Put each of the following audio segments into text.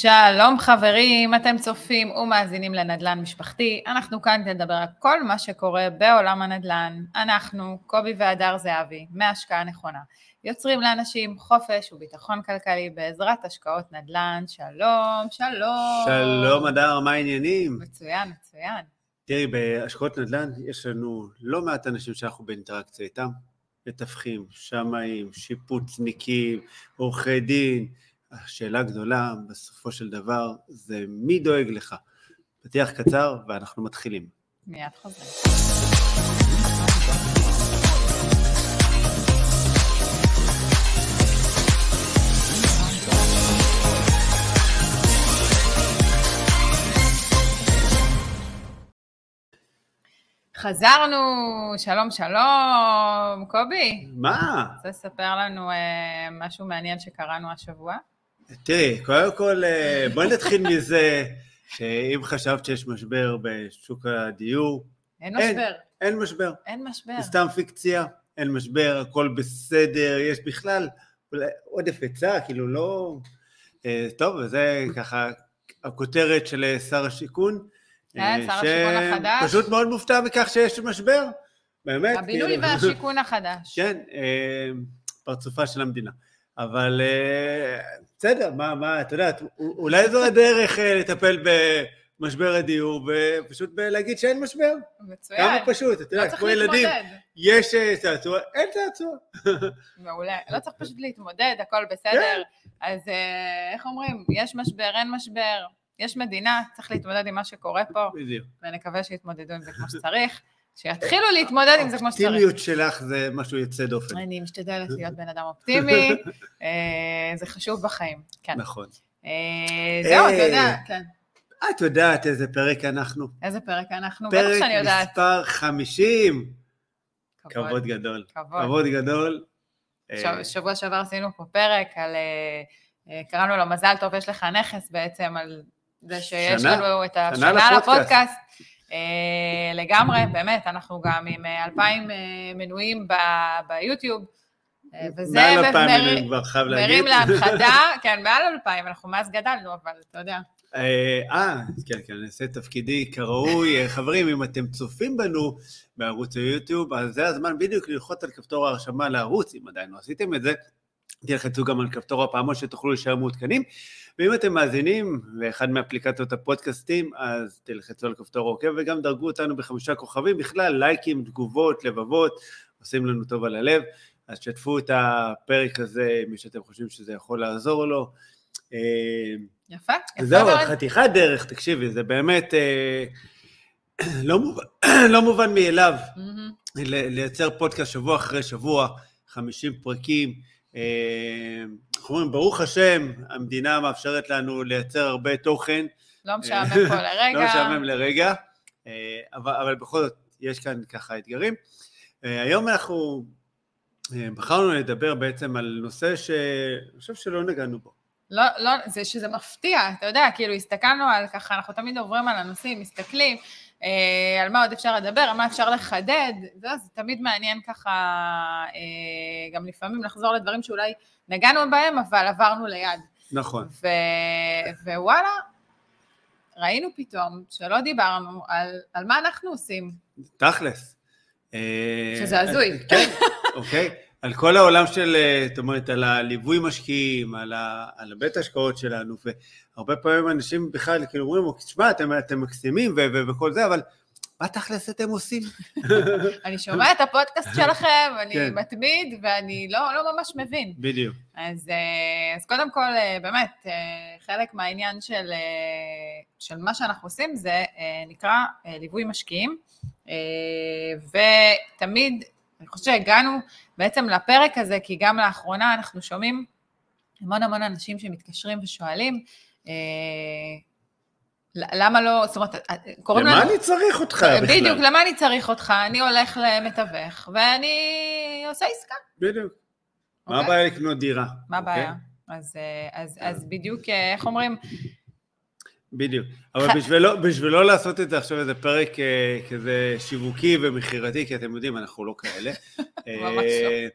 שלום חברים, אתם צופים ומאזינים לנדל"ן משפחתי. אנחנו כאן כדי לדבר על כל מה שקורה בעולם הנדל"ן. אנחנו, קובי והדר זהבי, מהשקעה נכונה. יוצרים לאנשים חופש וביטחון כלכלי בעזרת השקעות נדל"ן. שלום, שלום. שלום הדר, מה העניינים? מצוין, מצוין. תראי, בהשקעות נדל"ן יש לנו לא מעט אנשים שאנחנו באינטראקציה איתם. מתווכים, שמאים, שיפוצניקים, עורכי דין. השאלה הגדולה בסופו של דבר זה מי דואג לך. פתיח קצר ואנחנו מתחילים. מיד חוזרים. חזרנו, שלום שלום, קובי. מה? רוצה לספר לנו אה, משהו מעניין שקראנו השבוע? תראי, קודם כל, אה, בואי נתחיל מזה שאם חשבת שיש משבר בשוק הדיור, אין משבר. אין משבר. אין משבר. זה סתם פיקציה, אין משבר, הכל בסדר, יש בכלל עודף היצע, כאילו לא... אה, טוב, וזה ככה הכותרת של אה, שר השיכון. כן, שר השיכון החדש. פשוט מאוד מופתע מכך שיש משבר, באמת. הבינוי כאילו. והשיכון החדש. כן, פרצופה של המדינה. אבל אה, בסדר, מה, מה, את יודעת, אולי זו הדרך אה, לטפל במשבר הדיור, ופשוט להגיד שאין משבר. מצוין. כמה פשוט, את לא יודעת, צריך כמו ילדים. יש אה, צעצוע, אין צעצוע. מעולה. לא צריך פשוט להתמודד, הכל בסדר. אז אה, איך אומרים, יש משבר, אין משבר, יש מדינה, צריך להתמודד עם מה שקורה פה, בדיוק. ונקווה שיתמודדו עם זה כמו שצריך. שיתחילו להתמודד עם זה כמו שצריך. האופטימיות שלך זה משהו יוצא דופן. אני משתדלת להיות בן אדם אופטימי, אה, זה חשוב בחיים, כן. נכון. אה, זהו, אתה אה, יודע, כן. את יודעת איזה פרק אנחנו. איזה פרק אנחנו? בטח פרק שאני יודעת. מספר 50. כבוד. גדול. כבוד. גדול. שבוע שעבר עשינו פה פרק על, קראנו לו מזל טוב, יש לך נכס בעצם, על זה שיש. לנו את שנה השנה לפודקאסט. אה, לגמרי, באמת, אנחנו גם עם אה, אלפיים אה, מנויים ביוטיוב, אה, וזה מעל אלפיים אני כבר חייב להגיד. מרים להנחתה, כן, מעל אלפיים, אנחנו מאז גדלנו, אבל אתה יודע. אה, אה, כן, כן, אני אעשה את תפקידי כראוי. אה, חברים, אם אתם צופים בנו בערוץ היוטיוב, אז זה הזמן בדיוק ללחוץ על כפתור ההרשמה לערוץ, אם עדיין לא עשיתם את זה. תלחצו גם על כפתור הפעמון שתוכלו להישאר מעודכנים. ואם אתם מאזינים לאחד מאפליקציות הפודקאסטים, אז תלחצו על כפתור העוקב וגם דרגו אותנו בחמישה כוכבים. בכלל, לייקים, תגובות, לבבות, עושים לנו טוב על הלב. אז שתפו את הפרק הזה, מי שאתם חושבים שזה יכול לעזור לו. אה, יפה, יפה זהו, מאוד. חתיכת דרך, תקשיבי, זה באמת אה, לא, מובן, לא מובן מאליו. ל- לייצר פודקאסט שבוע אחרי שבוע, 50 פרקים. אה, אנחנו אומרים, ברוך השם, המדינה מאפשרת לנו לייצר הרבה תוכן. לא משעמם פה לרגע. לא משעמם לרגע, אה, אבל, אבל בכל זאת, יש כאן ככה אתגרים. אה, היום אנחנו אה, בחרנו לדבר בעצם על נושא שאני חושב שלא נגענו בו. לא, לא, זה שזה מפתיע, אתה יודע, כאילו הסתכלנו על ככה, אנחנו תמיד עוברים על הנושאים, מסתכלים אה, על מה עוד אפשר לדבר, על מה אפשר לחדד, זה, זה תמיד מעניין ככה, אה, גם לפעמים לחזור לדברים שאולי נגענו בהם, אבל עברנו ליד. נכון. ו, ווואלה, ראינו פתאום שלא דיברנו על, על מה אנחנו עושים. תכלס. אה, שזה הזוי. כן, אוקיי. על כל העולם של, אה, זאת אומרת, על הליווי משקיעים, על, ה, על הבית השקעות שלנו, והרבה פעמים אנשים בכלל כאילו אומרים, תשמע, אתם, אתם מקסימים ו, ו, וכל זה, אבל מה תכלס אתם עושים? אני שומע את הפודקאסט שלכם, אני כן. מתמיד, ואני לא, לא ממש מבין. בדיוק. אז, אה, אז קודם כל, אה, באמת, חלק מהעניין של, של מה שאנחנו עושים זה נקרא ליווי משקיעים, ותמיד, אני חושבת שהגענו בעצם לפרק הזה, כי גם לאחרונה אנחנו שומעים המון המון אנשים שמתקשרים ושואלים, אה, למה לא, זאת אומרת, אה, קוראים למה לנו... אני צריך אותך בכלל? בדיוק, למה אני צריך אותך? אני הולך למתווך, ואני עושה עסקה. בדיוק. מה אוקיי? הבעיה לקנות דירה? מה אוקיי? הבעיה? אז, אה, אז, אז בדיוק, אה, איך אומרים? בדיוק. אבל ח- בשביל לא, בשביל לא לעשות את זה עכשיו איזה פרק אה, כזה שיווקי ומכירתי, כי אתם יודעים, אנחנו לא כאלה. ממש לא. אה,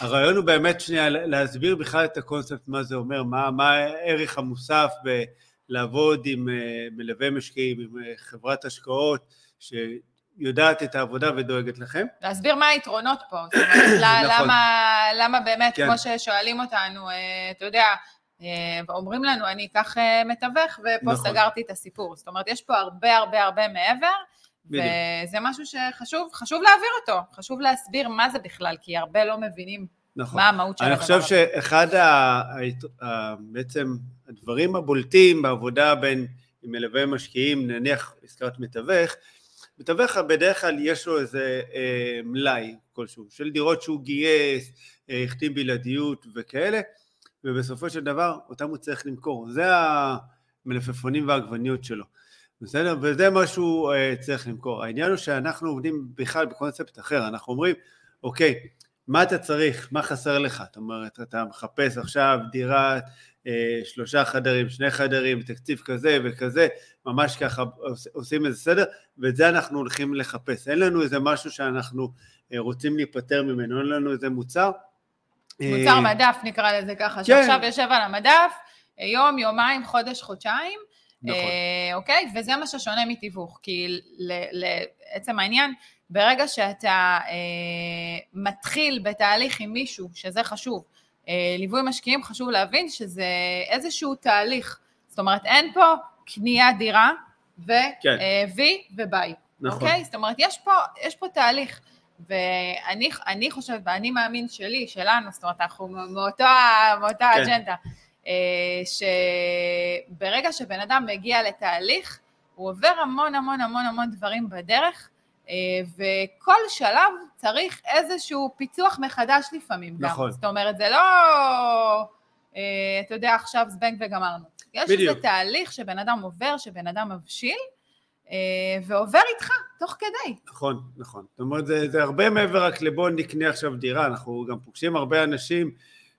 הרעיון הוא באמת שנייה להסביר בכלל את הקונספט, מה זה אומר, מה, מה הערך המוסף בלעבוד עם uh, מלווה משקיעים, עם חברת השקעות, שיודעת את העבודה ודואגת לכם. להסביר מה היתרונות פה, זאת אומרת, נכון. למה, למה באמת, כן. כמו ששואלים אותנו, אתה יודע, ואומרים לנו, אני אקח מתווך, ופה נכון. סגרתי את הסיפור. זאת אומרת, יש פה הרבה הרבה הרבה מעבר, בדיוק. וזה משהו שחשוב חשוב להעביר אותו, חשוב להסביר מה זה בכלל, כי הרבה לא מבינים נכון. מה המהות של הדבר הזה. אני חושב שאחד ה... ה... בעצם הדברים הבולטים בעבודה בין מלווה משקיעים, נניח הזכרת מתווך, מתווך בדרך כלל יש לו איזה אה, מלאי כלשהו של דירות שהוא גייס, אה, החתים בלעדיות וכאלה, ובסופו של דבר אותם הוא צריך למכור. זה המלפפונים והעגבניות שלו. בסדר? וזה מה שהוא uh, צריך למכור. העניין הוא שאנחנו עובדים בכלל בקונספט אחר, אנחנו אומרים, אוקיי, מה אתה צריך, מה חסר לך? זאת אומרת, אתה מחפש עכשיו דירת uh, שלושה חדרים, שני חדרים, תקציב כזה וכזה, ממש ככה עושים איזה סדר, ואת זה אנחנו הולכים לחפש. אין לנו איזה משהו שאנחנו uh, רוצים להיפטר ממנו, אין לנו איזה מוצר. מוצר מדף נקרא לזה ככה, כן. שעכשיו יושב על המדף, יום, יומיים, חודש, חודשיים, נכון. אה, אוקיי? וזה מה ששונה מתיווך, כי לעצם העניין, ברגע שאתה אה, מתחיל בתהליך עם מישהו, שזה חשוב, אה, ליווי משקיעים חשוב להבין שזה איזשהו תהליך, זאת אומרת אין פה קניית דירה ו-וי כן. אה, וביי, נכון. אוקיי? זאת אומרת יש פה, יש פה תהליך. ואני חושבת, ואני מאמין שלי, שלנו, זאת אומרת, אנחנו מאותה, מאותה כן. אג'נדה. אה, שברגע שבן אדם מגיע לתהליך, הוא עובר המון המון המון המון דברים בדרך, אה, וכל שלב צריך איזשהו פיצוח מחדש לפעמים נכון. גם. זאת אומרת, זה לא, אה, אתה יודע, עכשיו זבנג וגמרנו. יש בדיוק. איזה תהליך שבן אדם עובר, שבן אדם מבשיל, ועובר איתך, תוך כדי. נכון, נכון. זאת אומרת, זה, זה הרבה מעבר רק לבוא נקנה עכשיו דירה, אנחנו גם פוגשים הרבה אנשים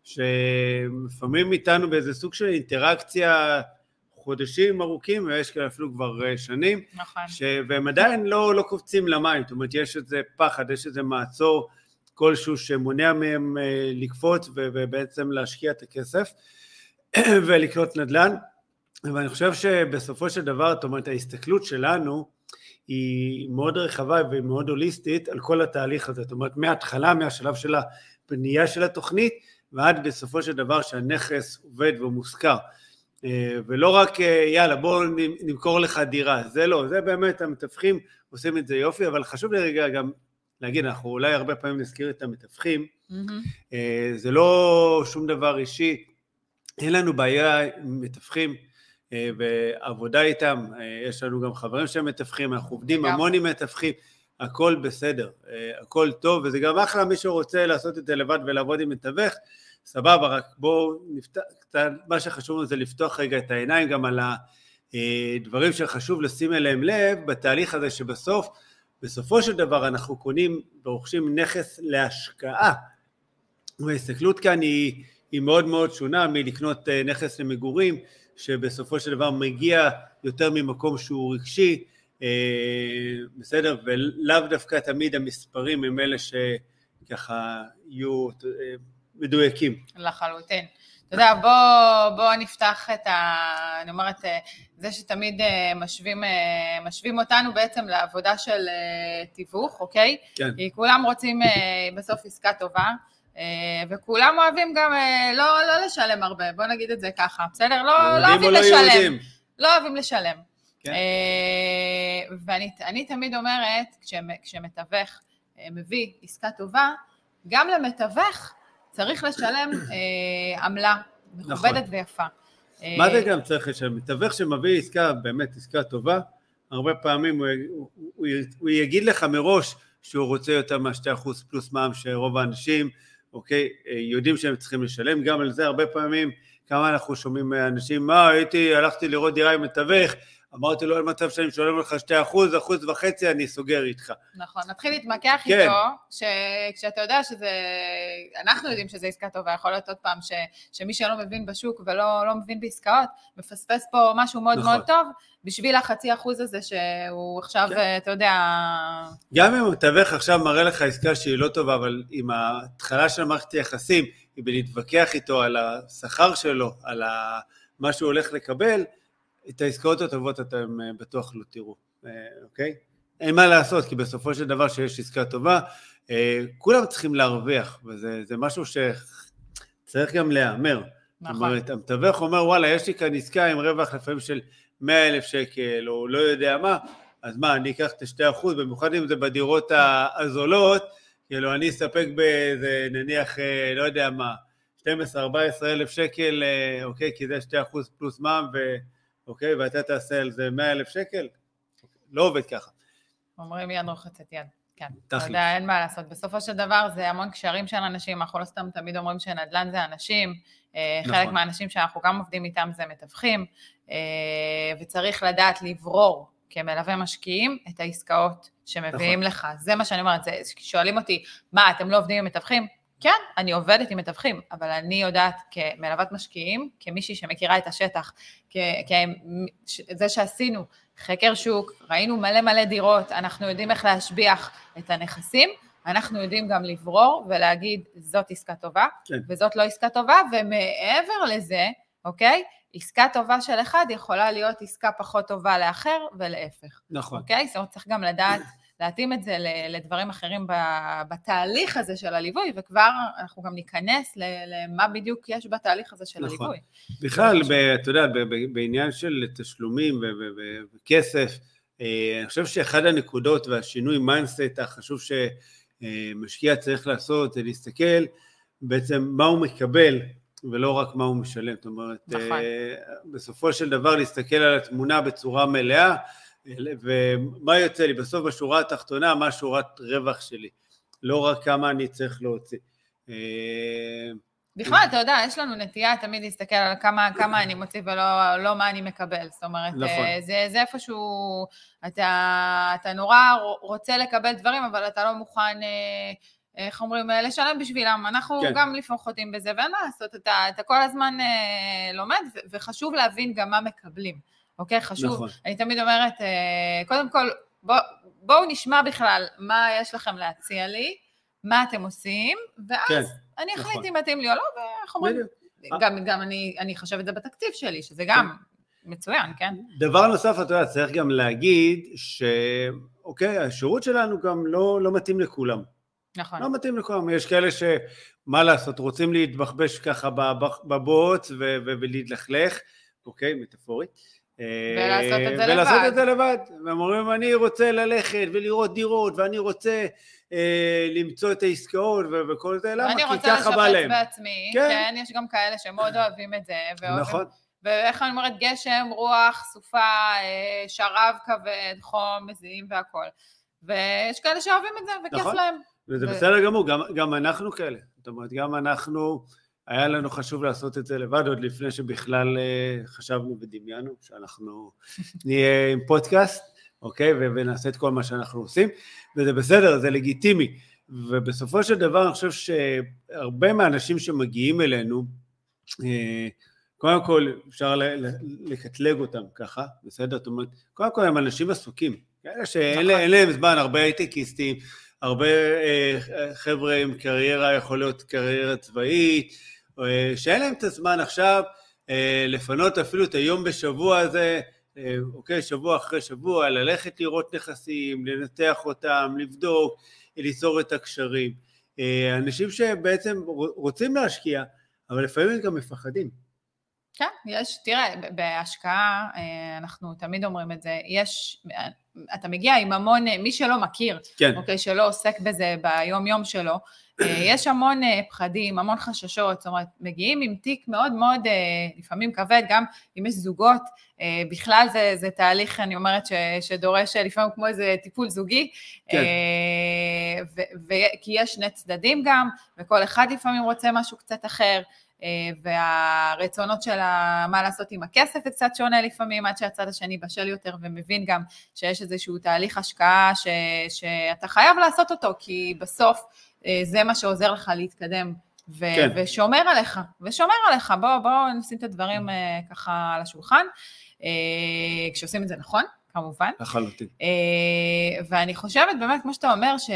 שלפעמים איתנו באיזה סוג של אינטראקציה חודשים ארוכים, ויש כאלה אפילו כבר אה, שנים, נכון. ש... והם עדיין לא, לא קופצים למים, זאת אומרת יש איזה פחד, יש איזה מעצור כלשהו שמונע מהם אה, לקפוץ ובעצם להשקיע את הכסף ולקנות נדל"ן, ואני חושב שבסופו של דבר, זאת אומרת ההסתכלות שלנו היא מאוד רחבה ומאוד הוליסטית על כל התהליך הזה, זאת אומרת מההתחלה, מהשלב של הבנייה של התוכנית, ועד בסופו של דבר שהנכס עובד ומושכר. אה, ולא רק אה, יאללה בואו נמכור לך דירה, זה לא, זה באמת המתווכים עושים את זה יופי, אבל חשוב לי רגע גם להגיד, אנחנו אולי הרבה פעמים נזכיר את המתווכים, mm-hmm. זה לא שום דבר אישי, אין לנו בעיה עם מתווכים ועבודה איתם, יש לנו גם חברים שהם מתווכים, אנחנו עובדים המון עם מתווכים, הכל בסדר, אה, הכל טוב, וזה גם אחלה מי שרוצה לעשות את זה לבד ולעבוד עם מתווך, סבבה, רק בואו נפתח, מה שחשוב לנו זה לפתוח רגע את העיניים גם על הדברים שחשוב לשים אליהם לב בתהליך הזה שבסוף, בסופו של דבר אנחנו קונים ורוכשים נכס להשקעה, וההסתכלות כאן היא, היא מאוד מאוד שונה מלקנות אה, נכס למגורים, שבסופו של דבר מגיע יותר ממקום שהוא רגשי, אה, בסדר? ולאו דווקא תמיד המספרים הם אלה שככה יהיו אה, מדויקים. לחלוטין. אתה יודע, בוא, בוא נפתח את ה... אני אומרת, אה, זה שתמיד משווים, משווים אותנו בעצם לעבודה של תיווך, אוקיי? כן. כי כולם רוצים בסוף עסקה טובה, וכולם אוהבים גם לא, לא לשלם הרבה, בוא נגיד את זה ככה, בסדר? לא, לא אוהבים לא לשלם. יהודים. לא אוהבים לשלם. כן. אה, ואני תמיד אומרת, כשמתווך אה, מביא עסקה טובה, גם למתווך צריך לשלם אה, עמלה מכובדת נכון. ויפה. מה זה גם צריך לשלם? מתווך שמביא עסקה, באמת עסקה טובה, הרבה פעמים הוא, הוא, הוא, הוא יגיד לך מראש שהוא רוצה יותר מה-2% פלוס מע"מ שרוב האנשים, אוקיי, יודעים שהם צריכים לשלם, גם על זה הרבה פעמים, כמה אנחנו שומעים מאנשים, מה הייתי, הלכתי לראות דירה עם מתווך, אמרתי לו, אין מצב שאני משלם לך 2 אחוז, אחוז וחצי, אני סוגר איתך. נכון, נתחיל להתמקח כן. איתו, שכשאתה יודע שזה, אנחנו יודעים שזה עסקה טובה, יכול להיות עוד פעם ש, שמי שלא מבין בשוק ולא לא מבין בעסקאות, מפספס פה משהו מאוד נכון. מאוד טוב, בשביל החצי אחוז הזה שהוא עכשיו, כן. אתה יודע, גם אם המתווך עכשיו מראה לך עסקה שהיא לא טובה, אבל עם ההתחלה של מערכת היחסים, היא בלהתווכח איתו על השכר שלו, על ה- מה שהוא הולך לקבל, את העסקאות הטובות אתם אה, בטוח לא תראו, אה, אוקיי? אין מה לעשות, כי בסופו של דבר שיש עסקה טובה, אה, כולם צריכים להרוויח, וזה זה משהו שצריך גם להיאמר. זאת נכון, אומרת, המתווך אומר, וואלה, יש לי כאן עסקה עם רווח לפעמים של 100 אלף שקל, או לא יודע מה, אז מה, אני אקח את השתי אחוז, במיוחד אם זה בדירות הזולות, כאילו, אני אסתפק באיזה, נניח, לא יודע מה, 12-14 אלף שקל, אוקיי, כי זה שתי אחוז פלוס מע"מ, ו- אוקיי, ואתה תעשה על זה 100 אלף שקל? לא עובד ככה. אומרים יד רוחצת יד. כן, אתה תכלס. יודע, אין מה לעשות. בסופו של דבר זה המון קשרים של אנשים, אנחנו לא סתם תמיד אומרים שנדל"ן זה אנשים, אה, נכון. חלק מהאנשים שאנחנו גם עובדים איתם זה מתווכים, אה, וצריך לדעת לברור כמלווה משקיעים את העסקאות שמביאים נכון. לך. זה מה שאני אומרת, זה, שואלים אותי, מה, אתם לא עובדים עם מתווכים? כן, אני עובדת עם מתווכים, אבל אני יודעת כמלוות משקיעים, כמישהי שמכירה את השטח, כ- כ- זה שעשינו חקר שוק, ראינו מלא מלא דירות, אנחנו יודעים איך להשביח את הנכסים, אנחנו יודעים גם לברור ולהגיד, זאת עסקה טובה, כן. וזאת לא עסקה טובה, ומעבר לזה, אוקיי? עסקה טובה של אחד יכולה להיות עסקה פחות טובה לאחר, ולהפך, נכון. אוקיי? זאת אומרת, צריך גם לדעת להתאים את זה לדברים אחרים בתהליך הזה של הליווי, וכבר אנחנו גם ניכנס למה בדיוק יש בתהליך הזה של נכון. הליווי. בכלל. ב, אתה יודע, ב- ב- בעניין של תשלומים וכסף, אה, אני חושב שאחד הנקודות והשינוי mindset החשוב שמשקיע צריך לעשות זה להסתכל בעצם מה הוא מקבל ולא רק מה הוא משלם. זאת אומרת, נכון. אה, בסופו של דבר להסתכל על התמונה בצורה מלאה, אה, ומה יוצא לי בסוף בשורה התחתונה, מה שורת רווח שלי, לא רק כמה אני צריך להוציא. אה, בכלל, אתה יודע, יש לנו נטייה תמיד להסתכל על כמה, כמה אני מוציא ולא לא מה אני מקבל. זאת אומרת, נכון. אה, זה, זה איפשהו, אתה, אתה נורא רוצה לקבל דברים, אבל אתה לא מוכן, אה, איך אומרים, לשלם בשבילם. אנחנו כן. גם לפעמים חוטאים בזה, ואין מה לעשות, אתה, אתה כל הזמן לומד, וחשוב להבין גם מה מקבלים, אוקיי? חשוב. נכון. אני תמיד אומרת, אה, קודם כל, בוא, בואו נשמע בכלל מה יש לכם להציע לי, מה אתם עושים, ואז כן, אני אחליט נכון. אם מתאים לי או לא, ואיך אומרים. גם, גם אני, אני אחשב את זה בתקציב שלי, שזה גם מצוין, כן? דבר נוסף, אתה יודע, צריך גם להגיד שאוקיי, השירות שלנו גם לא, לא מתאים לכולם. נכון. לא מתאים לכולם. יש כאלה שמה לעשות, רוצים להתבחבש ככה בבוץ ו- ו- ולהתלכלך, אוקיי, מטאפורית. ולעשות את זה אה, ולעשות לבד. את זה לבד. והם אומרים, אני רוצה ללכת ולראות דירות, ואני רוצה אה, למצוא את העסקאות ו- וכל זה, למה? ואני כי רוצה ככה בא לשפץ להם. בעצמי, כן. כן. יש גם כאלה שמאוד אוהבים את זה, ואוהבים, נכון, ואיך אני אומרת, גשם, רוח, סופה, אה, שרב כבד, חום, מזיעים והכול. ויש כאלה שאוהבים את זה, וכיף נכון. להם. וזה ו- בסדר גמור, גם, גם אנחנו כאלה. זאת אומרת, גם אנחנו, היה לנו חשוב לעשות את זה לבד, עוד לפני שבכלל אה, חשבנו ודמיינו שאנחנו נהיה עם פודקאסט, אוקיי? ונעשה את כל מה שאנחנו עושים, וזה בסדר, זה לגיטימי. ובסופו של דבר, אני חושב שהרבה מהאנשים שמגיעים אלינו, אה, קודם כל, אפשר לקטלג אותם ככה, בסדר? זאת אומרת, קודם כל הם אנשים עסוקים, כאלה שאין נכון. להם זמן, הרבה הייטקיסטים, הרבה אה, חבר'ה עם קריירה, יכול להיות קריירה צבאית, שאין להם את הזמן עכשיו אה, לפנות אפילו את היום בשבוע הזה, אה, אוקיי, שבוע אחרי שבוע, ללכת לראות נכסים, לנתח אותם, לבדוק, ליצור את הקשרים. אה, אנשים שבעצם רוצים להשקיע, אבל לפעמים הם גם מפחדים. כן, יש, תראה, בהשקעה, אה, אנחנו תמיד אומרים את זה, יש, אתה מגיע עם המון, אה, מי שלא מכיר, כן, אוקיי, שלא עוסק בזה ביום-יום שלו, אה, יש המון אה, פחדים, המון חששות, זאת אומרת, מגיעים עם תיק מאוד מאוד, אה, לפעמים כבד, גם אם יש זוגות, אה, בכלל זה, זה תהליך, אני אומרת, ש, שדורש אה, לפעמים כמו איזה טיפול זוגי, כן. אה, ו, ו, כי יש שני צדדים גם, וכל אחד לפעמים רוצה משהו קצת אחר, והרצונות שלה, מה לעשות עם הכסף זה קצת שונה לפעמים, עד שהצד השני בשל יותר ומבין גם שיש איזשהו תהליך השקעה ש, שאתה חייב לעשות אותו, כי בסוף זה מה שעוזר לך להתקדם ו- כן. ושומר עליך, ושומר עליך, בואו בוא נשים את הדברים uh, ככה על השולחן, uh, כשעושים את זה נכון, כמובן. לחלוטין. Uh, ואני חושבת באמת, כמו שאתה אומר, ש-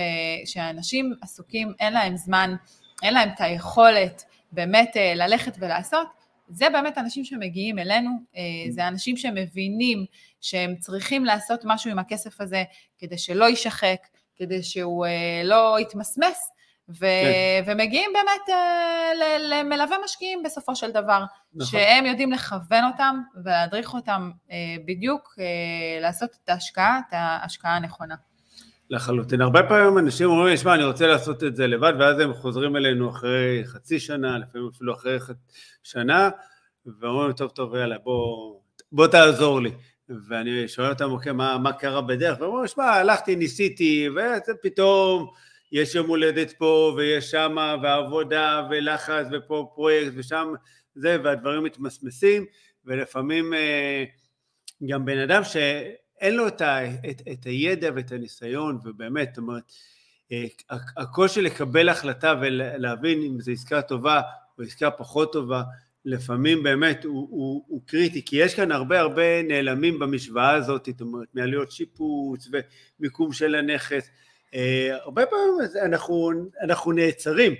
שאנשים עסוקים, אין להם זמן, אין להם את היכולת באמת uh, ללכת ולעשות, זה באמת אנשים שמגיעים אלינו, uh, זה אנשים שמבינים שהם צריכים לעשות משהו עם הכסף הזה כדי שלא יישחק, כדי שהוא uh, לא יתמסמס, ו- כן. ומגיעים באמת uh, למלווה משקיעים בסופו של דבר, נכון. שהם יודעים לכוון אותם ולהדריך אותם uh, בדיוק uh, לעשות את ההשקעה, את ההשקעה הנכונה. לחלוטין. הרבה פעמים אנשים אומרים לי, שמע, אני רוצה לעשות את זה לבד, ואז הם חוזרים אלינו אחרי חצי שנה, לפעמים אפילו אחרי שנה, ואומרים, טוב, טוב, יאללה, בוא, בוא תעזור לי. ואני שואל אותם, אוקיי, מה, מה קרה בדרך? והם אומרים, שמע, הלכתי, ניסיתי, ופתאום... יש יום הולדת פה ויש שמה ועבודה ולחץ ופה פרויקט ושם זה והדברים מתמסמסים ולפעמים אה, גם בן אדם שאין לו את, ה, את, את הידע ואת הניסיון ובאמת, זאת אומרת, אה, הקושי לקבל החלטה ולהבין אם זו עסקה טובה או עסקה פחות טובה לפעמים באמת הוא, הוא, הוא קריטי, כי יש כאן הרבה הרבה נעלמים במשוואה הזאת, זאת אומרת, מעלויות שיפוץ ומיקום של הנכס, הרבה פעמים אנחנו, אנחנו נעצרים,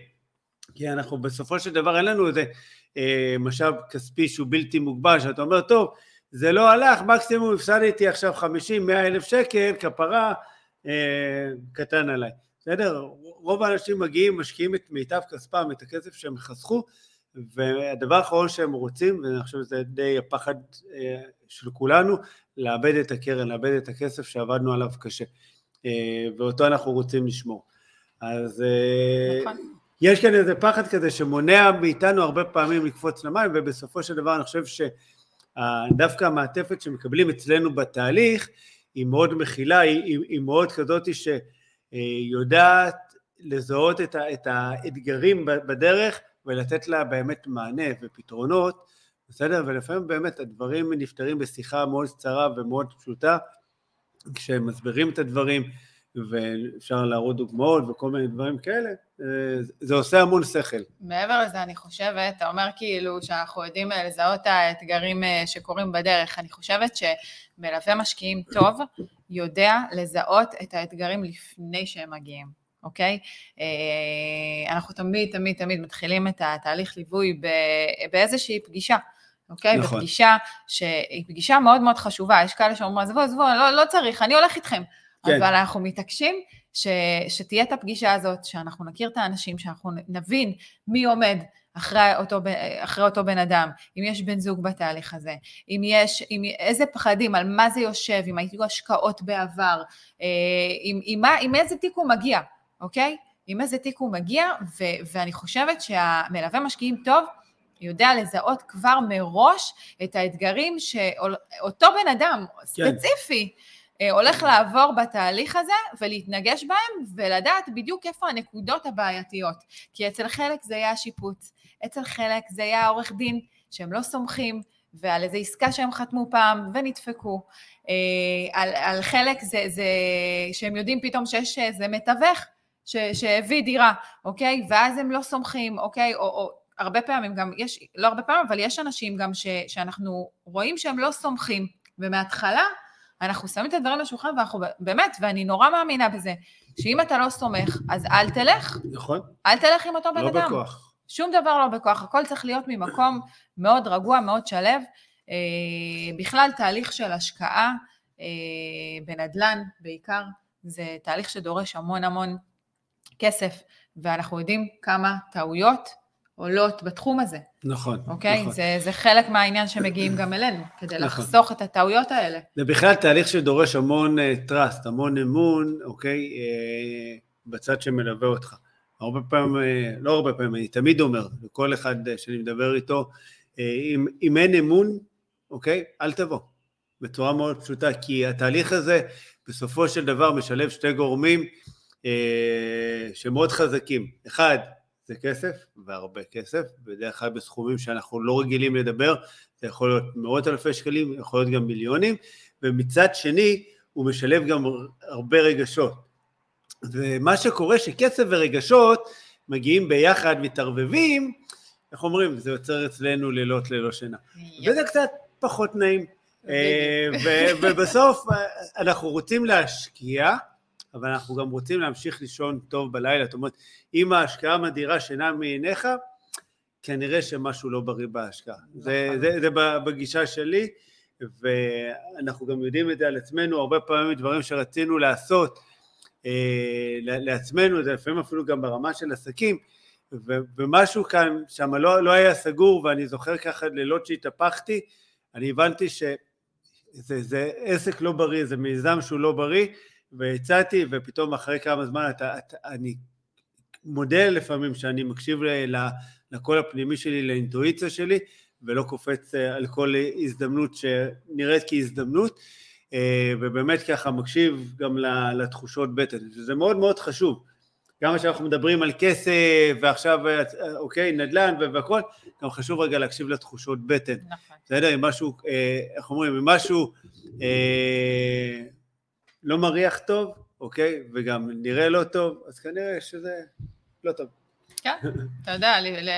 כי אנחנו בסופו של דבר אין לנו איזה אה, משאב כספי שהוא בלתי מוגבל, שאתה אומר, טוב, זה לא הלך, מקסימום הפסדתי עכשיו 50-100 אלף שקל, כפרה, אה, קטן עליי. בסדר? רוב האנשים מגיעים, משקיעים את מיטב כספם, את הכסף שהם חסכו, והדבר האחרון שהם רוצים, ואני חושב שזה די הפחד של כולנו, לאבד את הקרן, לאבד את הכסף שעבדנו עליו קשה. אה, ואותו אנחנו רוצים לשמור. אז אה, נכון. יש כאן איזה פחד כזה שמונע מאיתנו הרבה פעמים לקפוץ למים, ובסופו של דבר אני חושב שדווקא המעטפת שמקבלים אצלנו בתהליך היא מאוד מכילה, היא, היא, היא מאוד כזאת שיודעת לזהות את, ה, את האתגרים בדרך ולתת לה באמת מענה ופתרונות, בסדר? ולפעמים באמת הדברים נפתרים בשיחה מאוד קצרה ומאוד פשוטה, כשהם מסבירים את הדברים, ואפשר להראות דוגמאות וכל מיני דברים כאלה, אה, זה עושה המון שכל. מעבר לזה, אני חושבת, אתה אומר כאילו שאנחנו יודעים אה, לזהות את האתגרים אה, שקורים בדרך, אני חושבת שמלווה משקיעים טוב יודע לזהות את האתגרים לפני שהם מגיעים. אוקיי? אנחנו תמיד, תמיד, תמיד מתחילים את התהליך ליווי באיזושהי פגישה. אוקיי? נכון. בפגישה שהיא פגישה מאוד מאוד חשובה, יש כאלה שאומרים, עזבו, עזבו, לא, לא צריך, אני הולך איתכם. כן. אבל אנחנו מתעקשים ש, שתהיה את הפגישה הזאת, שאנחנו נכיר את האנשים, שאנחנו נבין מי עומד אחרי אותו, אחרי אותו בן אדם, אם יש בן זוג בתהליך הזה, אם יש, אם, איזה פחדים, על מה זה יושב, אם היו השקעות בעבר, אה, עם, עם, עם, עם איזה תיק הוא מגיע, אוקיי? עם איזה תיק הוא מגיע, ו, ואני חושבת שהמלווה משקיעים טוב, יודע לזהות כבר מראש את האתגרים שאותו בן אדם כן. ספציפי כן. הולך לעבור בתהליך הזה ולהתנגש בהם ולדעת בדיוק איפה הנקודות הבעייתיות. כי אצל חלק זה יהיה השיפוץ, אצל חלק זה יהיה העורך דין שהם לא סומכים ועל איזה עסקה שהם חתמו פעם ונדפקו. אה, על, על חלק זה, זה שהם יודעים פתאום שיש איזה מתווך שהביא דירה, אוקיי? ואז הם לא סומכים, אוקיי? או, או הרבה פעמים גם, יש, לא הרבה פעמים, אבל יש אנשים גם ש, שאנחנו רואים שהם לא סומכים, ומההתחלה אנחנו שמים את הדברים לשולחן ואנחנו באמת, ואני נורא מאמינה בזה, שאם אתה לא סומך, אז אל תלך. נכון. אל תלך עם אותו בן לא אדם. לא בכוח. שום דבר לא בכוח, הכל צריך להיות ממקום מאוד רגוע, מאוד שלו. אה, בכלל, תהליך של השקעה אה, בנדל"ן בעיקר, זה תהליך שדורש המון המון כסף, ואנחנו יודעים כמה טעויות עולות בתחום הזה. נכון, אוקיי? נכון. זה, זה חלק מהעניין שמגיעים גם אלינו, כדי נכון. לחסוך את הטעויות האלה. זה בכלל תהליך שדורש המון uh, trust, המון אמון, אוקיי? Uh, בצד שמלווה אותך. הרבה פעמים, uh, לא הרבה פעמים, אני תמיד אומר לכל אחד uh, שאני מדבר איתו, uh, אם, אם אין אמון, אוקיי? אל תבוא. בצורה מאוד פשוטה, כי התהליך הזה בסופו של דבר משלב שתי גורמים uh, שמאוד חזקים. אחד, זה כסף, והרבה כסף, בדרך כלל בסכומים שאנחנו לא רגילים לדבר, זה יכול להיות מאות אלפי שקלים, יכול להיות גם מיליונים, ומצד שני הוא משלב גם הרבה רגשות. ומה שקורה שכסף ורגשות מגיעים ביחד, מתערבבים, איך אומרים, זה יוצר אצלנו לילות ללא שינה. וזה קצת פחות נעים. אה, ובסוף אה, אנחנו רוצים להשקיע, אבל אנחנו גם רוצים להמשיך לישון טוב בלילה. זאת אומרת, אם ההשקעה מדירה שינה מעיניך, כנראה שמשהו לא בריא בהשקעה. זה, נכון. זה, זה בגישה שלי, ואנחנו גם יודעים את זה על עצמנו, הרבה פעמים דברים שרצינו לעשות אה, לעצמנו, זה לפעמים אפילו גם ברמה של עסקים, ומשהו כאן שם לא, לא היה סגור, ואני זוכר ככה לילות שהתהפכתי, אני הבנתי שזה עסק לא בריא, זה מיזם שהוא לא בריא, והצעתי, ופתאום אחרי כמה זמן אתה, אתה, אני מודה לפעמים שאני מקשיב לקול הפנימי שלי, לאינטואיציה שלי, ולא קופץ אה, על כל הזדמנות שנראית כהזדמנות, אה, ובאמת ככה מקשיב גם לתחושות בטן, שזה מאוד מאוד חשוב. גם כשאנחנו מדברים על כסף ועכשיו, אה, אוקיי, נדל"ן והכל, גם חשוב רגע להקשיב לתחושות בטן. נכון. בסדר, אם משהו, איך אומרים, אם משהו אה, לא מריח טוב, אוקיי, וגם נראה לא טוב, אז כנראה שזה לא טוב. כן, אתה יודע,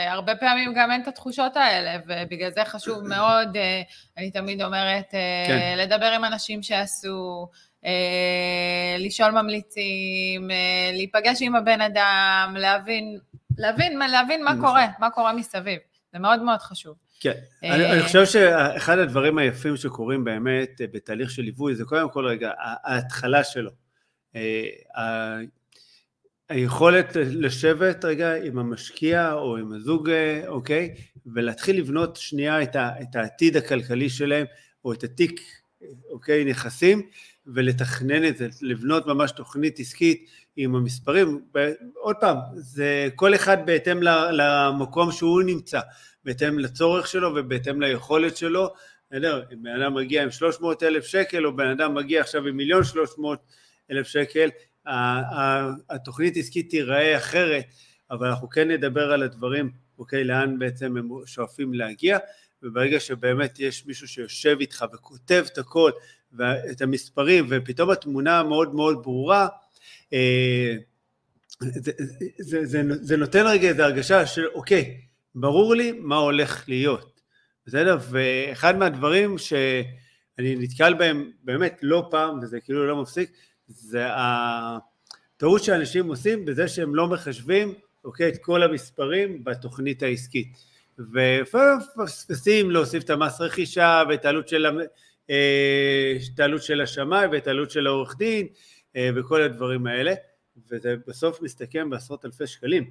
הרבה פעמים גם אין את התחושות האלה, ובגלל זה חשוב מאוד, אה, אני תמיד אומרת, אה, כן. לדבר עם אנשים שעשו, אה, לשאול ממליצים, להיפגש עם הבן אדם, להבין, להבין, להבין מה נכון. קורה, מה קורה מסביב. זה מאוד מאוד חשוב. כן, אני, אני חושב שאחד הדברים היפים שקורים באמת בתהליך של ליווי זה קודם כל רגע, ההתחלה שלו. היכולת לשבת רגע עם המשקיע או עם הזוג, אוקיי, ולהתחיל לבנות שנייה את, ה, את העתיד הכלכלי שלהם, או את התיק, אוקיי, נכסים, ולתכנן את זה, לבנות ממש תוכנית עסקית עם המספרים. עוד פעם, זה כל אחד בהתאם למקום שהוא נמצא, בהתאם לצורך שלו ובהתאם ליכולת שלו. בסדר, אם בן אדם מגיע עם 300 אלף שקל, או בן אדם מגיע עכשיו עם מיליון 300 אלף שקל, התוכנית עסקית תיראה אחרת, אבל אנחנו כן נדבר על הדברים, אוקיי, לאן בעצם הם שואפים להגיע, וברגע שבאמת יש מישהו שיושב איתך וכותב את הכל, ואת המספרים, ופתאום התמונה מאוד מאוד ברורה, אה, זה, זה, זה, זה נותן רגע איזו הרגשה של אוקיי, ברור לי מה הולך להיות, בסדר? ואחד מהדברים שאני נתקל בהם באמת לא פעם, וזה כאילו לא מפסיק, זה הטעות שאנשים עושים בזה שהם לא מחשבים, אוקיי, את כל המספרים בתוכנית העסקית. ומפספסים להוסיף את המס רכישה ואת העלות של, אה, העלות של השמאי ואת העלות של העורך דין אה, וכל הדברים האלה, וזה בסוף מסתכם בעשרות אלפי שקלים,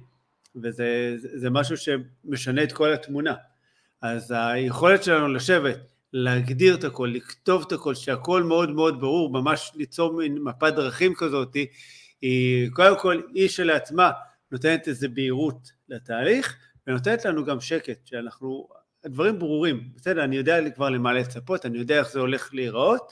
וזה זה, משהו שמשנה את כל התמונה. אז היכולת שלנו לשבת להגדיר את הכל, לכתוב את הכל, שהכל מאוד מאוד ברור, ממש ליצור מין מפת דרכים כזאת, היא קודם כל היא שלעצמה נותנת איזו בהירות לתהליך, ונותנת לנו גם שקט, שאנחנו, הדברים ברורים, בסדר, אני יודע כבר למה לצפות, אני יודע איך זה הולך להיראות,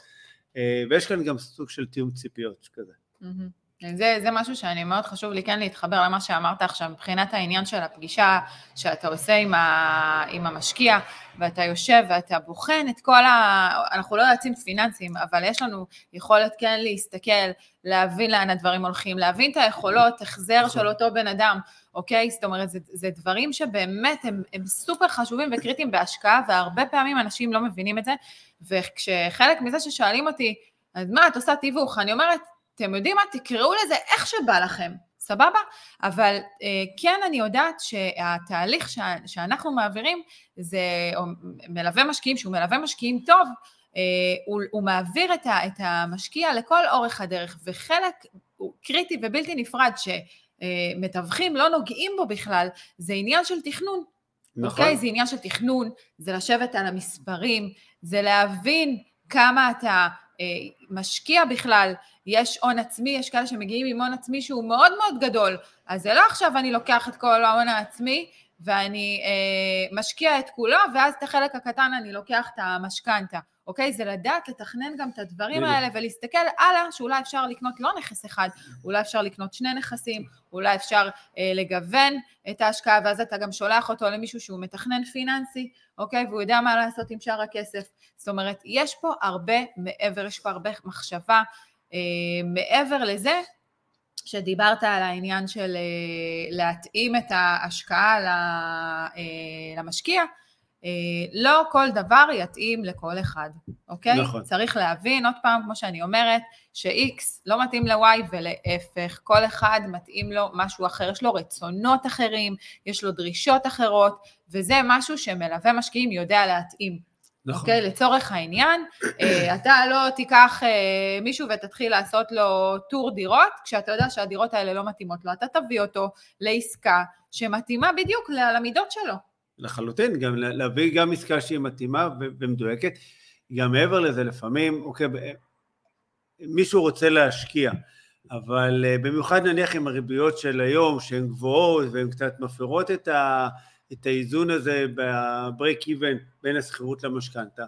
אה, ויש כאן גם סוג של תיאום ציפיות כזה. Mm-hmm. זה, זה משהו שאני מאוד חשוב לי כן להתחבר למה שאמרת עכשיו, מבחינת העניין של הפגישה שאתה עושה עם, ה, עם המשקיע, ואתה יושב ואתה בוחן את כל ה... אנחנו לא יועצים פיננסיים, אבל יש לנו יכולת כן להסתכל, להבין לאן הדברים הולכים, להבין את היכולות, החזר של. אותו בן אדם, אוקיי? זאת אומרת, זה, זה דברים שבאמת הם, הם סופר חשובים וקריטיים בהשקעה, והרבה פעמים אנשים לא מבינים את זה, וכשחלק מזה ששואלים אותי, אז מה, את עושה תיווך? אני אומרת, אתם יודעים מה? תקראו לזה איך שבא לכם, סבבה? אבל אה, כן אני יודעת שהתהליך ש, שאנחנו מעבירים זה או מלווה משקיעים, שהוא מלווה משקיעים טוב, אה, הוא, הוא מעביר את, ה, את המשקיע לכל אורך הדרך, וחלק הוא קריטי ובלתי נפרד שמתווכים לא נוגעים בו בכלל, זה עניין של תכנון. נכון. אוקיי? זה עניין של תכנון, זה לשבת על המספרים, זה להבין כמה אתה אה, משקיע בכלל, יש הון עצמי, יש כאלה שמגיעים עם הון עצמי שהוא מאוד מאוד גדול, אז זה לא עכשיו אני לוקח את כל ההון העצמי ואני אה, משקיע את כולו, ואז את החלק הקטן אני לוקח את המשכנתה, אוקיי? זה לדעת לתכנן גם את הדברים האלה ולהסתכל הלאה, שאולי אפשר לקנות לא נכס אחד, אולי אפשר לקנות שני נכסים, אולי אפשר אה, לגוון את ההשקעה, ואז אתה גם שולח אותו למישהו שהוא מתכנן פיננסי, אוקיי? והוא יודע מה לעשות עם שאר הכסף. זאת אומרת, יש פה הרבה מעבר, יש פה הרבה מחשבה. אה, מעבר לזה, שדיברת על העניין של אה, להתאים את ההשקעה אה, למשקיע, לא כל דבר יתאים לכל אחד, אוקיי? נכון. צריך להבין, עוד פעם, כמו שאני אומרת, ש-X לא מתאים ל-Y ולהפך, כל אחד מתאים לו משהו אחר, יש לו רצונות אחרים, יש לו דרישות אחרות, וזה משהו שמלווה משקיעים יודע להתאים. נכון. אוקיי? לצורך העניין, אה, אתה לא תיקח אה, מישהו ותתחיל לעשות לו טור דירות, כשאתה יודע שהדירות האלה לא מתאימות לו, אתה תביא אותו לעסקה שמתאימה בדיוק למידות שלו. לחלוטין, גם להביא גם עסקה שהיא מתאימה ומדויקת. גם מעבר לזה, לפעמים, אוקיי, מישהו רוצה להשקיע, אבל אה, במיוחד נניח עם הריביות של היום, שהן גבוהות והן קצת מפרות את ה... את האיזון הזה ב-break even בין השכירות למשכנתה.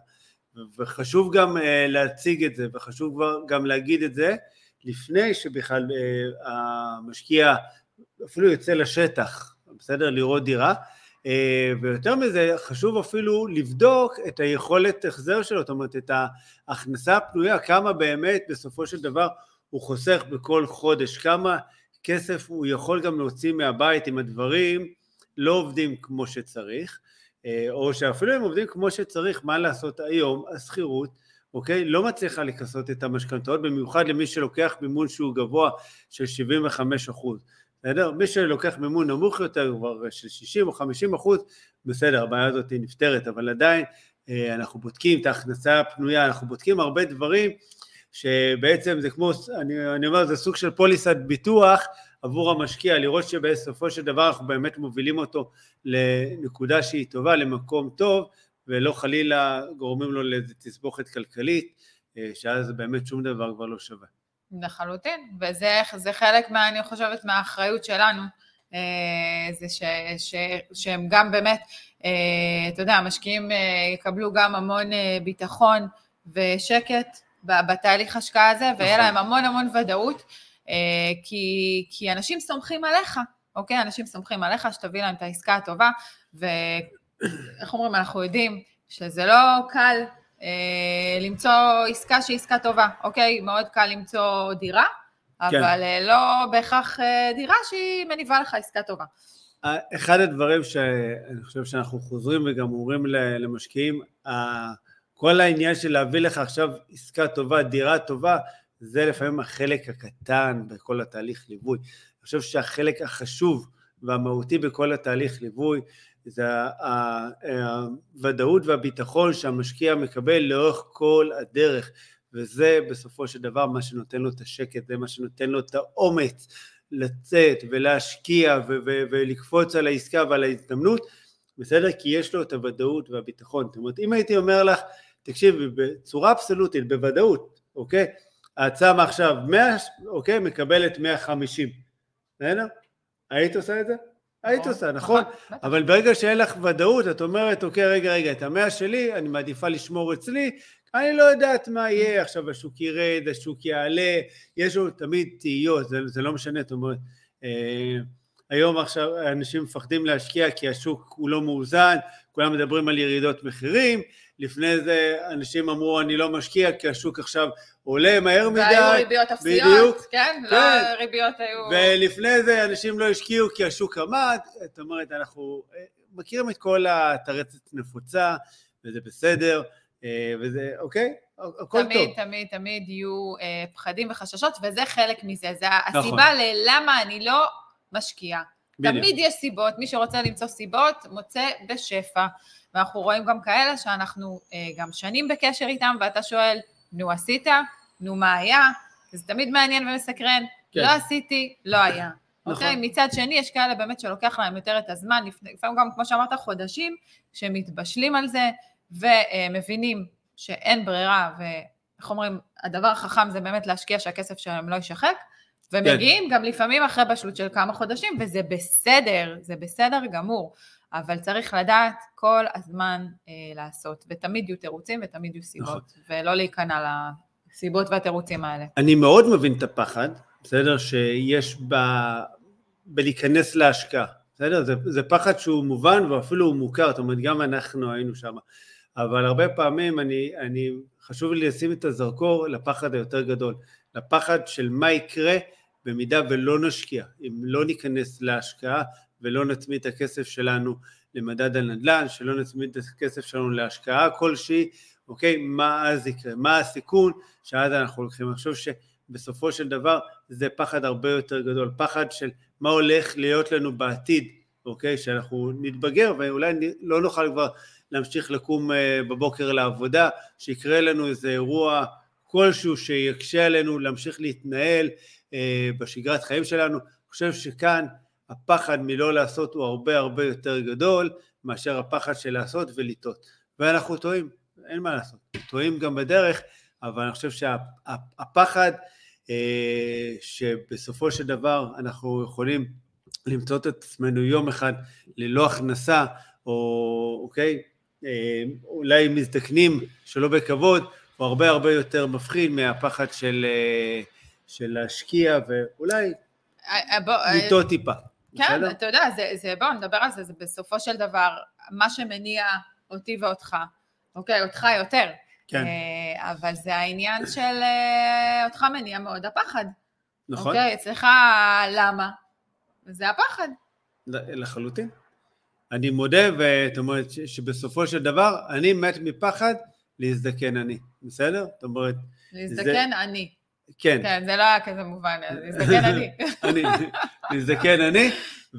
וחשוב גם uh, להציג את זה, וחשוב גם להגיד את זה לפני שבכלל uh, המשקיע אפילו יוצא לשטח, בסדר? לראות דירה. Uh, ויותר מזה, חשוב אפילו לבדוק את היכולת החזר שלו, זאת אומרת, את ההכנסה הפנויה, כמה באמת בסופו של דבר הוא חוסך בכל חודש, כמה כסף הוא יכול גם להוציא מהבית עם הדברים לא עובדים כמו שצריך, אה, או שאפילו אם עובדים כמו שצריך, מה לעשות היום, השכירות, אוקיי, לא מצליחה לכסות את המשכנתאות, במיוחד למי שלוקח מימון שהוא גבוה של 75 אחוז, בסדר? מי שלוקח מימון נמוך יותר, כבר של 60 או 50 אחוז, בסדר, הבעיה הזאת נפתרת, אבל עדיין אה, אנחנו בודקים את ההכנסה הפנויה, אנחנו בודקים הרבה דברים שבעצם זה כמו, אני, אני אומר, זה סוג של פוליסת ביטוח עבור המשקיע, לראות שבסופו של דבר אנחנו באמת מובילים אותו לנקודה שהיא טובה, למקום טוב, ולא חלילה גורמים לו לאיזו תסבוכת כלכלית, אה, שאז באמת שום דבר כבר לא שווה. לחלוטין, וזה חלק, מה, אני חושבת, מהאחריות שלנו, אה, זה ש, ש, שהם גם באמת, אה, אתה יודע, המשקיעים יקבלו גם המון ביטחון ושקט בתהליך השקעה הזה, ויהיה נכון. להם המון המון ודאות. אה, כי, כי אנשים סומכים עליך, אוקיי? אנשים סומכים עליך שתביא להם את העסקה הטובה, ואיך אומרים, אנחנו יודעים שזה לא קל אה, למצוא עסקה שהיא עסקה טובה, אוקיי? מאוד קל למצוא דירה, כן. אבל אה, לא בהכרח אה, דירה שהיא מניבה לך עסקה טובה. אחד הדברים שאני חושב שאנחנו חוזרים וגם אומרים למשקיעים, כל העניין של להביא לך עכשיו עסקה טובה, דירה טובה, זה לפעמים החלק הקטן בכל התהליך ליווי. אני חושב שהחלק החשוב והמהותי בכל התהליך ליווי זה הוודאות והביטחון שהמשקיע מקבל לאורך כל הדרך, וזה בסופו של דבר מה שנותן לו את השקט, זה מה שנותן לו את האומץ לצאת ולהשקיע ו- ו- ולקפוץ על העסקה ועל ההזדמנות, בסדר? כי יש לו את הוודאות והביטחון. זאת אומרת, אם הייתי אומר לך, תקשיבי, בצורה אבסולוטית, בוודאות, אוקיי? את שמה עכשיו 100, אוקיי, מקבלת 150, בסדר? היית עושה את זה? היית עושה, נכון? נכון? אבל ברגע שאין לך ודאות, את אומרת, אוקיי, רגע, רגע, את המאה שלי, אני מעדיפה לשמור אצלי, אני לא יודעת מה יהיה, עכשיו השוק ירד, השוק יעלה, יש לו תמיד תהיות, זה, זה לא משנה, זאת אומרת, אה, היום עכשיו אנשים מפחדים להשקיע כי השוק הוא לא מאוזן, כולם מדברים על ירידות מחירים, לפני זה אנשים אמרו אני לא משקיע כי השוק עכשיו עולה מהר מדי. והיו ריביות אפסיות, בדיוק, כן? לא, כן. לא ריביות היו... ולפני זה אנשים לא השקיעו כי השוק עמד, זאת אומרת אנחנו אה, מכירים את כל התרצת נפוצה וזה בסדר, אה, וזה אוקיי? הכל תמיד, טוב. תמיד, תמיד, תמיד יהיו אה, פחדים וחששות, וזה חלק מזה, זה נכון. הסיבה ללמה אני לא משקיע. בדיוק. תמיד יש סיבות, מי שרוצה למצוא סיבות, מוצא בשפע. ואנחנו רואים גם כאלה שאנחנו אה, גם שנים בקשר איתם, ואתה שואל, נו עשית? נו מה היה? זה תמיד מעניין ומסקרן. כן. לא עשיתי, לא היה. נכון. אוקיי? מצד שני, יש כאלה באמת שלוקח להם יותר את הזמן, לפעמים גם, כמו שאמרת, חודשים, שמתבשלים על זה, ומבינים שאין ברירה, ואיך אומרים, הדבר החכם זה באמת להשקיע שהכסף שלהם לא יישחק, ומגיעים כן. גם לפעמים אחרי בשלות של כמה חודשים, וזה בסדר, זה בסדר גמור. אבל צריך לדעת כל הזמן אה, לעשות, ותמיד יהיו תירוצים ותמיד יהיו סיבות, נכון. ולא להיכנע לסיבות והתירוצים האלה. אני מאוד מבין את הפחד, בסדר? שיש ב... בלהיכנס להשקעה, בסדר? זה, זה פחד שהוא מובן ואפילו הוא מוכר, זאת אומרת גם אנחנו היינו שם, אבל הרבה פעמים אני, אני חשוב לי לשים את הזרקור לפחד היותר גדול, לפחד של מה יקרה במידה ולא נשקיע, אם לא ניכנס להשקעה ולא נצמיד את הכסף שלנו למדד הנדל"ן, שלא נצמיד את הכסף שלנו להשקעה כלשהי, אוקיי, מה אז יקרה, מה הסיכון שאז אנחנו לוקחים. אני חושב שבסופו של דבר זה פחד הרבה יותר גדול, פחד של מה הולך להיות לנו בעתיד, אוקיי, שאנחנו נתבגר ואולי לא נוכל כבר להמשיך לקום אה, בבוקר לעבודה, שיקרה לנו איזה אירוע כלשהו שיקשה עלינו להמשיך להתנהל אה, בשגרת חיים שלנו. אני חושב שכאן הפחד מלא לעשות הוא הרבה הרבה יותר גדול מאשר הפחד של לעשות ולטעות. ואנחנו טועים, אין מה לעשות, טועים גם בדרך, אבל אני חושב שהפחד אה, שבסופו של דבר אנחנו יכולים למצוא את עצמנו יום אחד ללא הכנסה, או אוקיי, אה, אולי מזדקנים שלא בכבוד, הוא הרבה הרבה יותר מפחיד מהפחד של, אה, של להשקיע ואולי לטעות טיפה. כן, בסדר? אתה יודע, זה, זה, בואו נדבר על זה, זה בסופו של דבר מה שמניע אותי ואותך, אוקיי, אותך יותר. כן. אה, אבל זה העניין של אה, אותך מניע מאוד הפחד. נכון. אוקיי, אצלך למה? זה הפחד. לחלוטין. אני מודה, ואת אומרת שבסופו של דבר, אני מת מפחד להזדקן אני, בסדר? זאת אומרת... להזדקן זה... אני. כן. כן, זה לא היה כזה מובן, להזדקן אני. אני, להזדקן אני,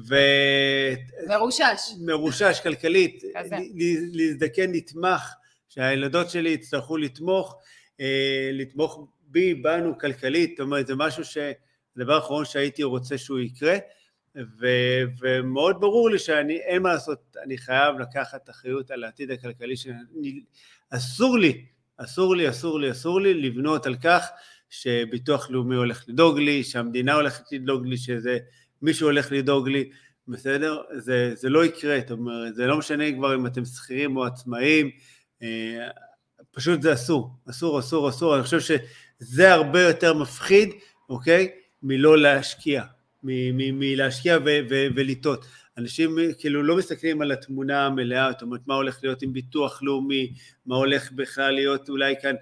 ו... מרושש. מרושש כלכלית. כזה. להזדקן נתמך, שהילדות שלי יצטרכו לתמוך, אה, לתמוך בי, בנו כלכלית, זאת אומרת, זה משהו ש... הדבר האחרון שהייתי רוצה שהוא יקרה, ו, ומאוד ברור לי שאני, אין מה לעשות, אני חייב לקחת אחריות על העתיד הכלכלי שלי. אסור לי, אסור לי, אסור לי, אסור לי לבנות על כך שביטוח לאומי הולך לדאוג לי, שהמדינה הולכת לדאוג לי, שזה מישהו הולך לדאוג לי, בסדר? זה, זה לא יקרה, זאת אומרת, זה לא משנה כבר אם אתם שכירים או עצמאים, אה, פשוט זה אסור, אסור, אסור, אסור, אני חושב שזה הרבה יותר מפחיד, אוקיי? מלא להשקיע, מלהשקיע ולטעות. אנשים כאילו לא מסתכלים על התמונה המלאה, זאת אומרת מה הולך להיות עם ביטוח לאומי, מה הולך בכלל להיות אולי כאן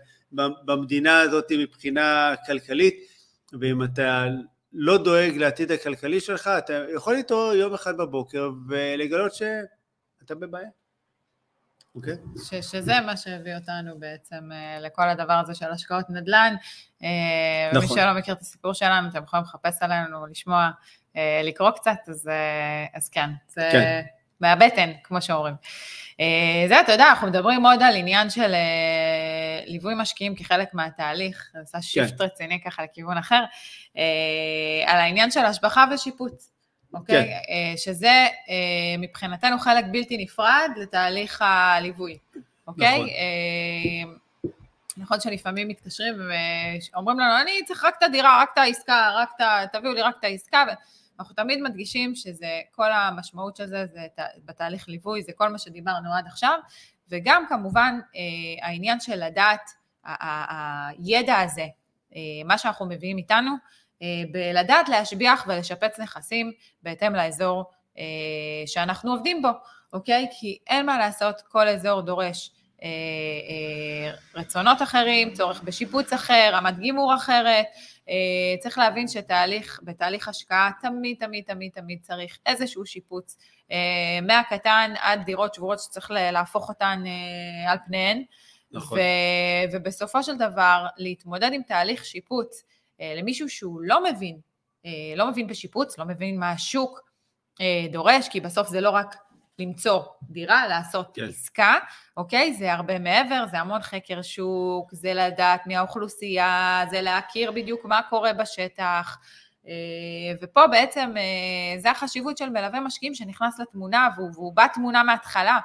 במדינה הזאת מבחינה כלכלית, ואם אתה לא דואג לעתיד הכלכלי שלך, אתה יכול להתעורר יום אחד בבוקר ולגלות שאתה בבעיה. אוקיי. Okay. ש, שזה מה שהביא אותנו בעצם אה, לכל הדבר הזה של השקעות נדל"ן. אה, נכון. ומי שלא מכיר את הסיפור שלנו, אתם יכולים לחפש עלינו, לשמוע, אה, לקרוא קצת, אז, אז כן, זה כן. מהבטן, כמו שאומרים. זה, אתה יודע, אנחנו מדברים מאוד על עניין של ליווי משקיעים כחלק מהתהליך, זה עשה שיפט כן. רציני ככה לכיוון אחר, על העניין של השבחה ושיפוץ. אוקיי? כן. אה, שזה אה, מבחינתנו חלק בלתי נפרד לתהליך הליווי, אוקיי? נכון. אה, נכון שלפעמים מתקשרים ואומרים לנו, אני צריך רק את הדירה, רק את העסקה, רק את תביאו לי רק את העסקה, ואנחנו תמיד מדגישים שזה, כל המשמעות של זה, זה בתהליך ליווי, זה כל מה שדיברנו עד עכשיו, וגם כמובן העניין של לדעת, הידע הזה, מה שאנחנו מביאים איתנו, אה, בלדעת להשביח ולשפץ נכסים בהתאם לאזור אה, שאנחנו עובדים בו, אוקיי? כי אין מה לעשות, כל אזור דורש אה, רצונות אחרים, צורך בשיפוץ אחר, רמת גימור אחרת, צריך להבין שתהליך, בתהליך השקעה תמיד תמיד תמיד תמיד צריך איזשהו שיפוץ, מהקטן עד דירות שבורות שצריך להפוך אותן על פניהן, נכון. ו- ובסופו של דבר להתמודד עם תהליך שיפוץ אה, למישהו שהוא לא מבין, אה, לא מבין בשיפוץ, לא מבין מה השוק אה, דורש, כי בסוף זה לא רק למצוא דירה, לעשות כן. עסקה, אוקיי? זה הרבה מעבר, זה המון חקר שוק, זה לדעת מי האוכלוסייה, זה להכיר בדיוק מה קורה בשטח. ופה בעצם זה החשיבות של מלווה משקיעים שנכנס לתמונה והוא, והוא בתמונה מההתחלה,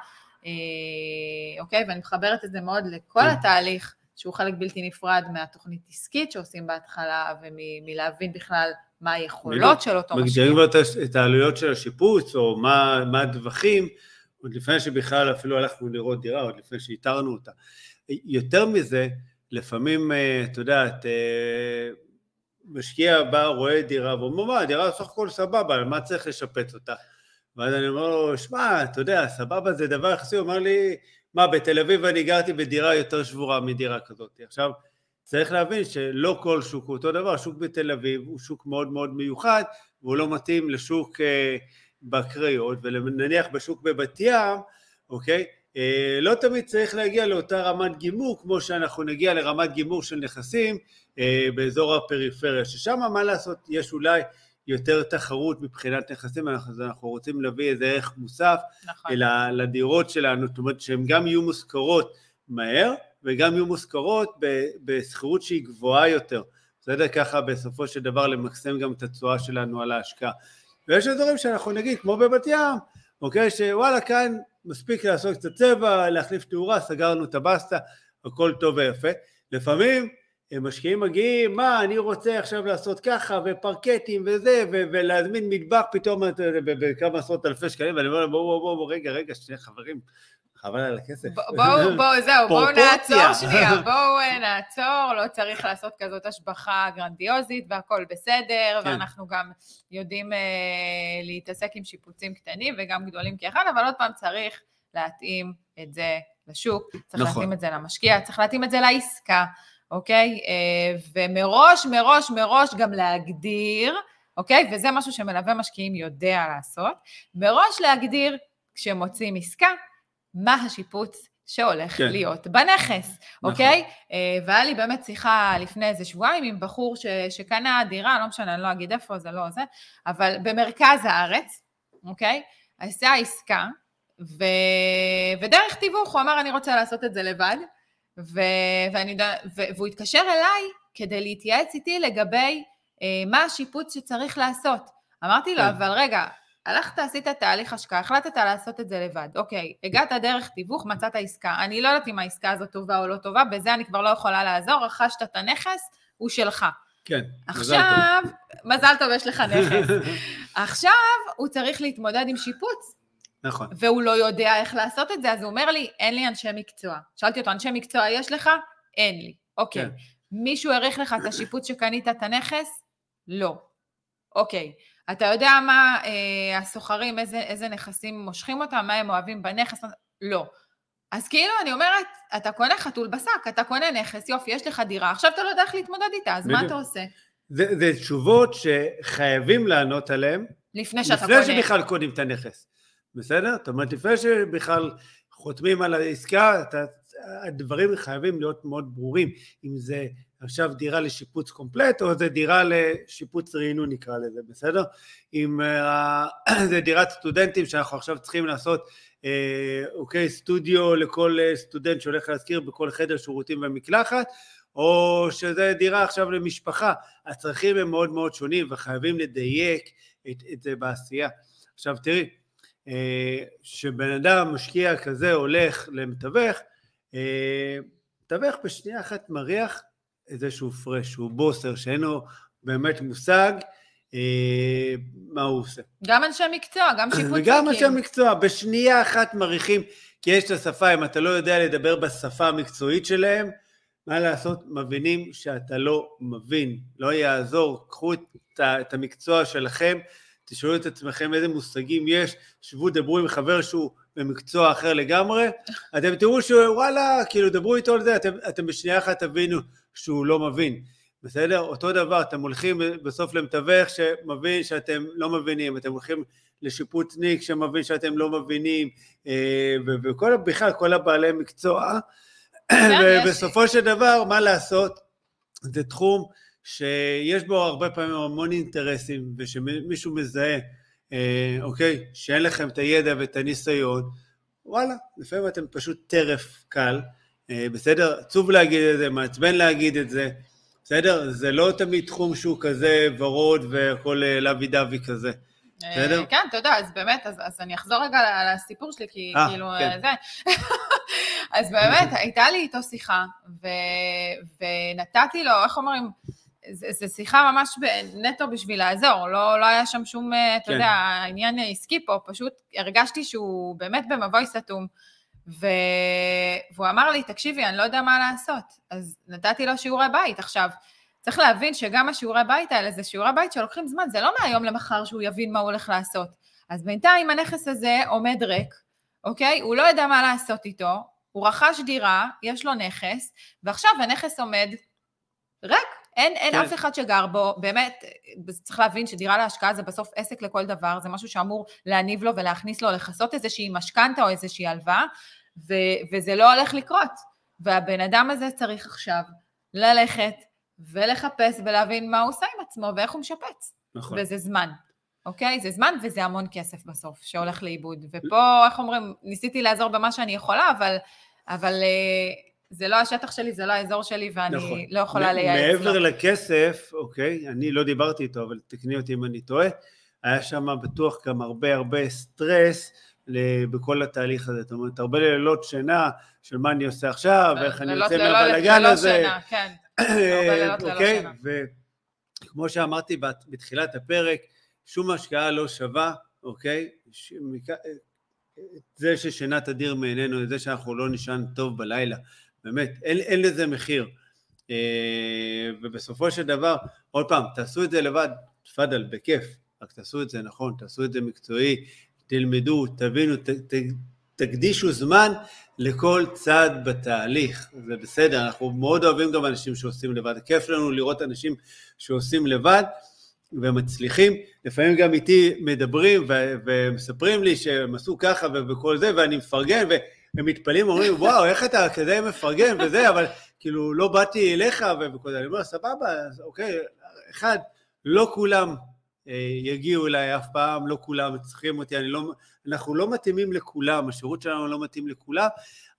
אוקיי? ואני מחברת את זה מאוד לכל כן. התהליך שהוא חלק בלתי נפרד מהתוכנית עסקית שעושים בהתחלה, ומלהבין בכלל מה היכולות של אותו משקיע. מגדירים לו את העלויות של השיפוץ, או מה, מה הדווחים, עוד לפני שבכלל אפילו הלכנו לראות דירה, עוד לפני שאיתרנו אותה. יותר מזה, לפעמים, אה, את יודעת, אה, משקיע בא, רואה דירה, ואומר, מה, הדירה סך הכל סבבה, מה צריך לשפץ אותה? ואז אני אומר לו, שמע, אתה יודע, סבבה זה דבר יחסי, הוא אמר לי, מה, בתל אביב אני גרתי בדירה יותר שבורה מדירה כזאת. עכשיו, צריך להבין שלא כל שוק הוא אותו דבר, שוק בתל אביב הוא שוק מאוד מאוד מיוחד, והוא לא מתאים לשוק אה, בקריות, ונניח בשוק בבת ים, אוקיי? אה, לא תמיד צריך להגיע לאותה רמת גימור כמו שאנחנו נגיע לרמת גימור של נכסים אה, באזור הפריפריה, ששם מה לעשות, יש אולי יותר תחרות מבחינת נכסים, אז אנחנו רוצים להביא איזה ערך מוסף נכון. לדירות שלנו, זאת אומרת שהן גם יהיו מושכרות מהר וגם יהיו מושכרות בשכירות שהיא גבוהה יותר, בסדר? ככה בסופו של דבר למקסם גם את התשואה שלנו על ההשקעה. ויש דברים שאנחנו נגיד, כמו בבת ים, אוקיי, שוואלה כאן מספיק לעשות קצת צבע, להחליף תאורה, סגרנו את הבסטה, הכל טוב ויפה. לפעמים משקיעים מגיעים, מה, אני רוצה עכשיו לעשות ככה, ופרקטים וזה, ו- ולהזמין מטבח פתאום בכמה עשרות אלפי שקלים, ואני אומר להם, בואו, בואו, בואו, רגע, רגע, שני חברים, חבל על הכסף. בואו, בואו, זהו, בואו נעצור שנייה, בואו אה, נעצור, לא צריך לעשות כזאת השבחה גרנדיוזית והכל בסדר, כן. ואנחנו גם יודעים אה, להתעסק עם שיפוצים קטנים וגם גדולים כאחד, אבל עוד פעם צריך להתאים את זה לשוק, צריך נכון. להתאים את זה למשקיע, צריך להתאים את זה לעסקה, אוקיי? אה, ומראש, מראש, מראש גם להגדיר, אוקיי? וזה משהו שמלווה משקיעים יודע לעשות, מראש להגדיר כשמוצאים עסקה, מה השיפוץ שהולך כן. להיות בנכס, נכון. אוקיי? אה, והיה לי באמת שיחה לפני איזה שבועיים עם בחור ש, שקנה דירה, לא משנה, אני לא אגיד איפה, זה לא זה, אבל במרכז הארץ, אוקיי? עשה עסקה, ו... ודרך תיווך הוא אמר, אני רוצה לעשות את זה לבד, ו... ואני... ו... והוא התקשר אליי כדי להתייעץ איתי לגבי אה, מה השיפוץ שצריך לעשות. אמרתי לו, כן. אבל רגע, הלכת, עשית תהליך השקעה, החלטת לעשות את זה לבד, אוקיי, הגעת דרך תיווך, מצאת עסקה, אני לא יודעת אם העסקה הזאת טובה או לא טובה, בזה אני כבר לא יכולה לעזור, רכשת את הנכס, הוא שלך. כן, עכשיו, מזל טוב, יש לך נכס. עכשיו הוא צריך להתמודד עם שיפוץ. נכון. והוא לא יודע איך לעשות את זה, אז הוא אומר לי, אין לי אנשי מקצוע. שאלתי אותו, אנשי מקצוע יש לך? אין לי. אוקיי. כן. מישהו העריך לך את השיפוץ שקנית את הנכס? לא. אוקיי. אתה יודע מה אה, הסוחרים, איזה, איזה נכסים מושכים אותם, מה הם אוהבים בנכס? לא. אז כאילו, אני אומרת, אתה קונה חתול בשק, אתה קונה נכס, יופי, יש לך דירה, עכשיו אתה לא יודע איך להתמודד איתה, אז בדיוק. מה אתה עושה? זה, זה תשובות שחייבים לענות עליהן. לפני שאתה לפני קונה. לפני שבכלל קונים את הנכס, בסדר? זאת אומרת, לפני שבכלל חותמים על העסקה, אתה, הדברים חייבים להיות מאוד ברורים, אם זה עכשיו דירה לשיפוץ קומפלט, או זה דירה לשיפוץ רעינון נקרא לזה, בסדר? אם uh, זה דירת סטודנטים שאנחנו עכשיו צריכים לעשות, uh, אוקיי, סטודיו לכל uh, סטודנט שהולך להזכיר בכל חדר שירותים ומקלחת, או שזה דירה עכשיו למשפחה, הצרכים הם מאוד מאוד שונים וחייבים לדייק את, את זה בעשייה. עכשיו תראי, שבן אדם משקיע כזה הולך למתווך, מתווך בשנייה אחת מריח איזשהו פרש, הוא בוסר, שאין לו באמת מושג אה, מה הוא עושה. גם אנשי מקצוע, גם שיפוצים. וגם אנשי מקצוע, בשנייה אחת מריחים, כי יש את השפה, אם אתה לא יודע לדבר בשפה המקצועית שלהם, מה לעשות, מבינים שאתה לא מבין, לא יעזור, קחו את, את המקצוע שלכם, תשאלו את עצמכם איזה מושגים יש, שבו דברו עם חבר שהוא במקצוע אחר לגמרי, אתם תראו שוואלה, כאילו דברו איתו על זה, אתם, אתם בשנייה אחת תבינו שהוא לא מבין, בסדר? אותו דבר, אתם הולכים בסוף למתווך שמבין שאתם לא מבינים, אתם הולכים לשיפוצניק שמבין שאתם לא מבינים, אה, וכל, בכלל כל הבעלי מקצוע, ובסופו של דבר, מה לעשות? זה תחום שיש בו הרבה פעמים המון אינטרסים, ושמישהו מזהה, אה, אוקיי, שאין לכם את הידע ואת הניסיון, וואלה, לפעמים אתם פשוט טרף קל, בסדר? עצוב להגיד את זה, מעצבן להגיד את זה, בסדר? זה לא תמיד תחום שהוא כזה ורוד והכל אה, לוי דווי כזה. בסדר? כן, אתה יודע, אז באמת, אז, אז אני אחזור רגע לסיפור שלי, כי 아, כאילו, כן. זה. אז באמת, הייתה לי איתו שיחה, ו, ונתתי לו, איך אומרים, זו שיחה ממש נטו בשביל לעזור, לא, לא היה שם שום, אה, אתה כן. יודע, עניין עסקי פה, פשוט הרגשתי שהוא באמת במבוי סתום. ו... והוא אמר לי, תקשיבי, אני לא יודע מה לעשות. אז נתתי לו שיעורי בית. עכשיו, צריך להבין שגם השיעורי בית האלה זה שיעורי בית שלוקחים זמן, זה לא מהיום למחר שהוא יבין מה הוא הולך לעשות. אז בינתיים הנכס הזה עומד ריק, אוקיי? הוא לא יודע מה לעשות איתו, הוא רכש דירה, יש לו נכס, ועכשיו הנכס עומד ריק. אין, אין כן. אף אחד שגר בו, באמת, צריך להבין שדירה להשקעה זה בסוף עסק לכל דבר, זה משהו שאמור להניב לו ולהכניס לו, לכסות איזושהי משכנתה או איזושהי הלוואה, ו- וזה לא הולך לקרות. והבן אדם הזה צריך עכשיו ללכת ולחפש ולהבין מה הוא עושה עם עצמו ואיך הוא משפץ. נכון. וזה זמן, אוקיי? זה זמן וזה המון כסף בסוף שהולך לאיבוד. ופה, איך אומרים, ניסיתי לעזור במה שאני יכולה, אבל, אבל אה, זה לא השטח שלי, זה לא האזור שלי, ואני נכון. לא יכולה מ- לייעץ מעבר לו. לכסף, אוקיי, אני לא דיברתי איתו, אבל תקני אותי אם אני טועה, היה שם בטוח גם הרבה הרבה סטרס בכל התהליך הזה, זאת אומרת, הרבה לילות שינה של מה אני עושה עכשיו, ואיך אני לילות יוצא מהבלאגן הזה, שינה, כן. הרבה לילות ללא אוקיי. וכמו שאמרתי בת- בתחילת הפרק, שום השקעה לא שווה, אוקיי, ש- זה ששינה תדיר מעינינו, זה שאנחנו לא נישן טוב בלילה, באמת, אין, אין לזה מחיר. אה, ובסופו של דבר, עוד פעם, תעשו את זה לבד, תפאדל, בכיף, רק תעשו את זה נכון, תעשו את זה מקצועי, תלמדו, תבינו, ת, ת, תקדישו זמן לכל צעד בתהליך, זה בסדר, אנחנו מאוד אוהבים גם אנשים שעושים לבד, כיף לנו לראות אנשים שעושים לבד ומצליחים, לפעמים גם איתי מדברים ו- ומספרים לי שהם עשו ככה ו- וכל זה, ואני מפרגן, והם מתפלאים, אומרים, וואו, איך אתה כזה מפרגן וזה, אבל כאילו לא באתי אליך וכל זה, אני אומר, סבבה, אוקיי, אחד, לא כולם אה, יגיעו אליי אף פעם, לא כולם צריכים אותי, אני לא, אנחנו לא מתאימים לכולם, השירות שלנו לא מתאים לכולם,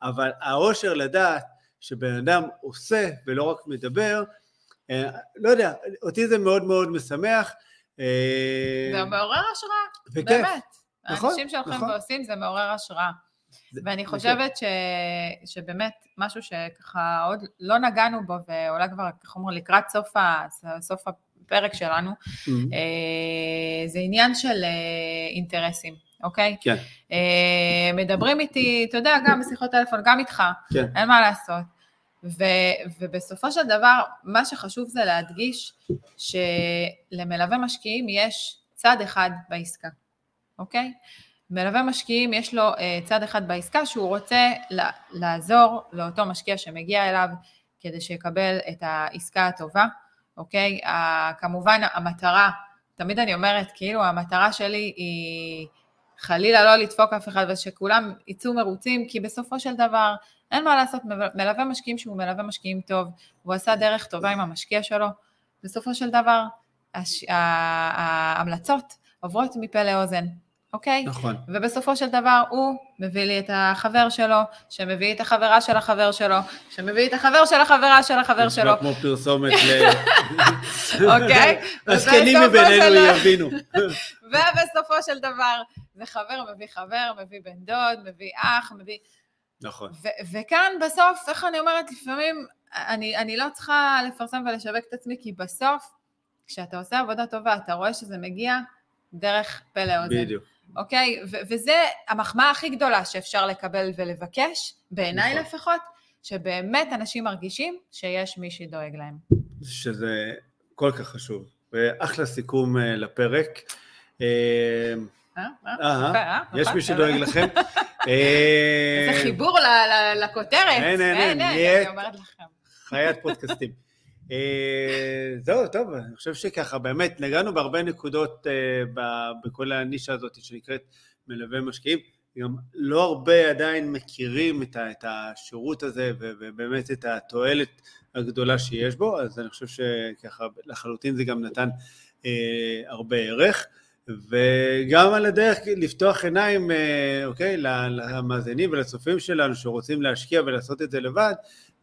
אבל האושר לדעת שבן אדם עושה ולא רק מדבר, אה, לא יודע, אותי זה מאוד מאוד משמח. אה, זה מעורר השראה, וכיף. באמת. נכון, האנשים שהולכים נכון. ועושים זה מעורר השראה. זה- ואני זה חושבת ש... שבאמת משהו שככה עוד לא נגענו בו, ואולי כבר, איך אומרים, לקראת סוף, ה... סוף הפרק שלנו, Mhm. אה, זה עניין של אה, אינטרסים, אוקיי? כן. אה, מדברים איתי, אתה יודע, גם בשיחות טלפון, גם איתך, כן. אין מה לעשות. ו, ובסופו של דבר, מה שחשוב זה להדגיש שלמלווה משקיעים יש צד אחד בעסקה, אוקיי? מלווה משקיעים יש לו אה, צד אחד בעסקה שהוא רוצה לעזור לאותו משקיע שמגיע אליו כדי שיקבל את העסקה הטובה, אוקיי? כמובן המטרה, תמיד אני אומרת, כאילו המטרה שלי היא חלילה לא לדפוק אף אחד ושכולם יצאו מרוצים, כי בסופו של דבר אין מה לעשות, מלווה משקיעים שהוא מלווה משקיעים טוב, הוא עשה דרך טובה עם המשקיע שלו, בסופו של דבר הש... ההמלצות עוברות מפה לאוזן, אוקיי? נכון. ובסופו של דבר הוא מביא לי את החבר שלו, שמביא את החברה של החבר שלו, שמביא את החבר של החברה של החבר שלו, כמו פרסומת ל... אוקיי? הזקנים מבינינו יבינו. ובסופו של דבר זה חבר מביא חבר, מביא בן דוד, מביא אח, מביא... נכון. וכאן בסוף, איך אני אומרת, לפעמים אני, אני לא צריכה לפרסם ולשווק את עצמי, כי בסוף, כשאתה עושה עבודה טובה, אתה רואה שזה מגיע דרך פה לאוזן. בדיוק. אוקיי? ו- וזה המחמאה הכי גדולה שאפשר לקבל ולבקש, בעיניי נכון. לפחות, שבאמת אנשים מרגישים שיש מי שדואג להם. שזה כל כך חשוב. ואחלה סיכום אה, לפרק. אה, אה? אה? יש? מי שדואג לכם. איזה חיבור לכותרת. אין, אין, אין, אני אומרת לכם. חיית פודקאסטים. אה, זהו, טוב, אני חושב שככה, באמת, נגענו בהרבה נקודות אה, בכל הנישה הזאת שנקראת מלווה משקיעים. גם לא הרבה עדיין מכירים את, ה, את השירות הזה ובאמת את התועלת הגדולה שיש בו, אז אני חושב שככה לחלוטין זה גם נתן אה, הרבה ערך. וגם על הדרך לפתוח עיניים, אה, אוקיי, למאזינים ולצופים שלנו שרוצים להשקיע ולעשות את זה לבד,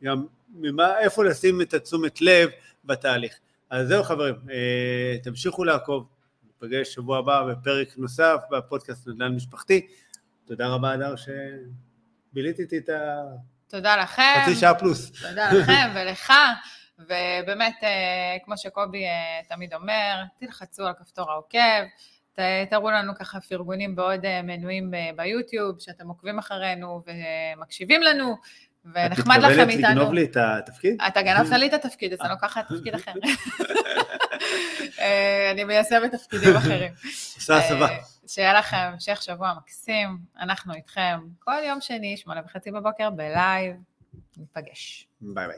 גם ממה, איפה לשים את התשומת לב בתהליך. אז זהו חברים, אה, תמשיכו לעקוב, ניפגש שבוע הבא בפרק נוסף בפודקאסט נדל"ן משפחתי. תודה רבה, הדר, שביליתי איתי את תודה לכם. החצי שעה פלוס. תודה לכם ולך. ובאמת, אה, כמו שקובי אה, תמיד אומר, תלחצו על כפתור העוקב, ת- תראו לנו ככה פרגונים בעוד מנויים ביוטיוב, שאתם עוקבים אחרינו ומקשיבים לנו, ונחמד לכם את מתכוונת איתנו. לגנוב לי את התפקיד? אתה גנבת לי את התפקיד, אז אני לוקחת תפקיד אחר. אה, אני מיישמת תפקידים אחרים. עושה הסבה. אה, שיהיה לכם המשך שבוע מקסים, אנחנו איתכם כל יום שני, שמונה וחצי בבוקר בלייב, ניפגש. ביי ביי.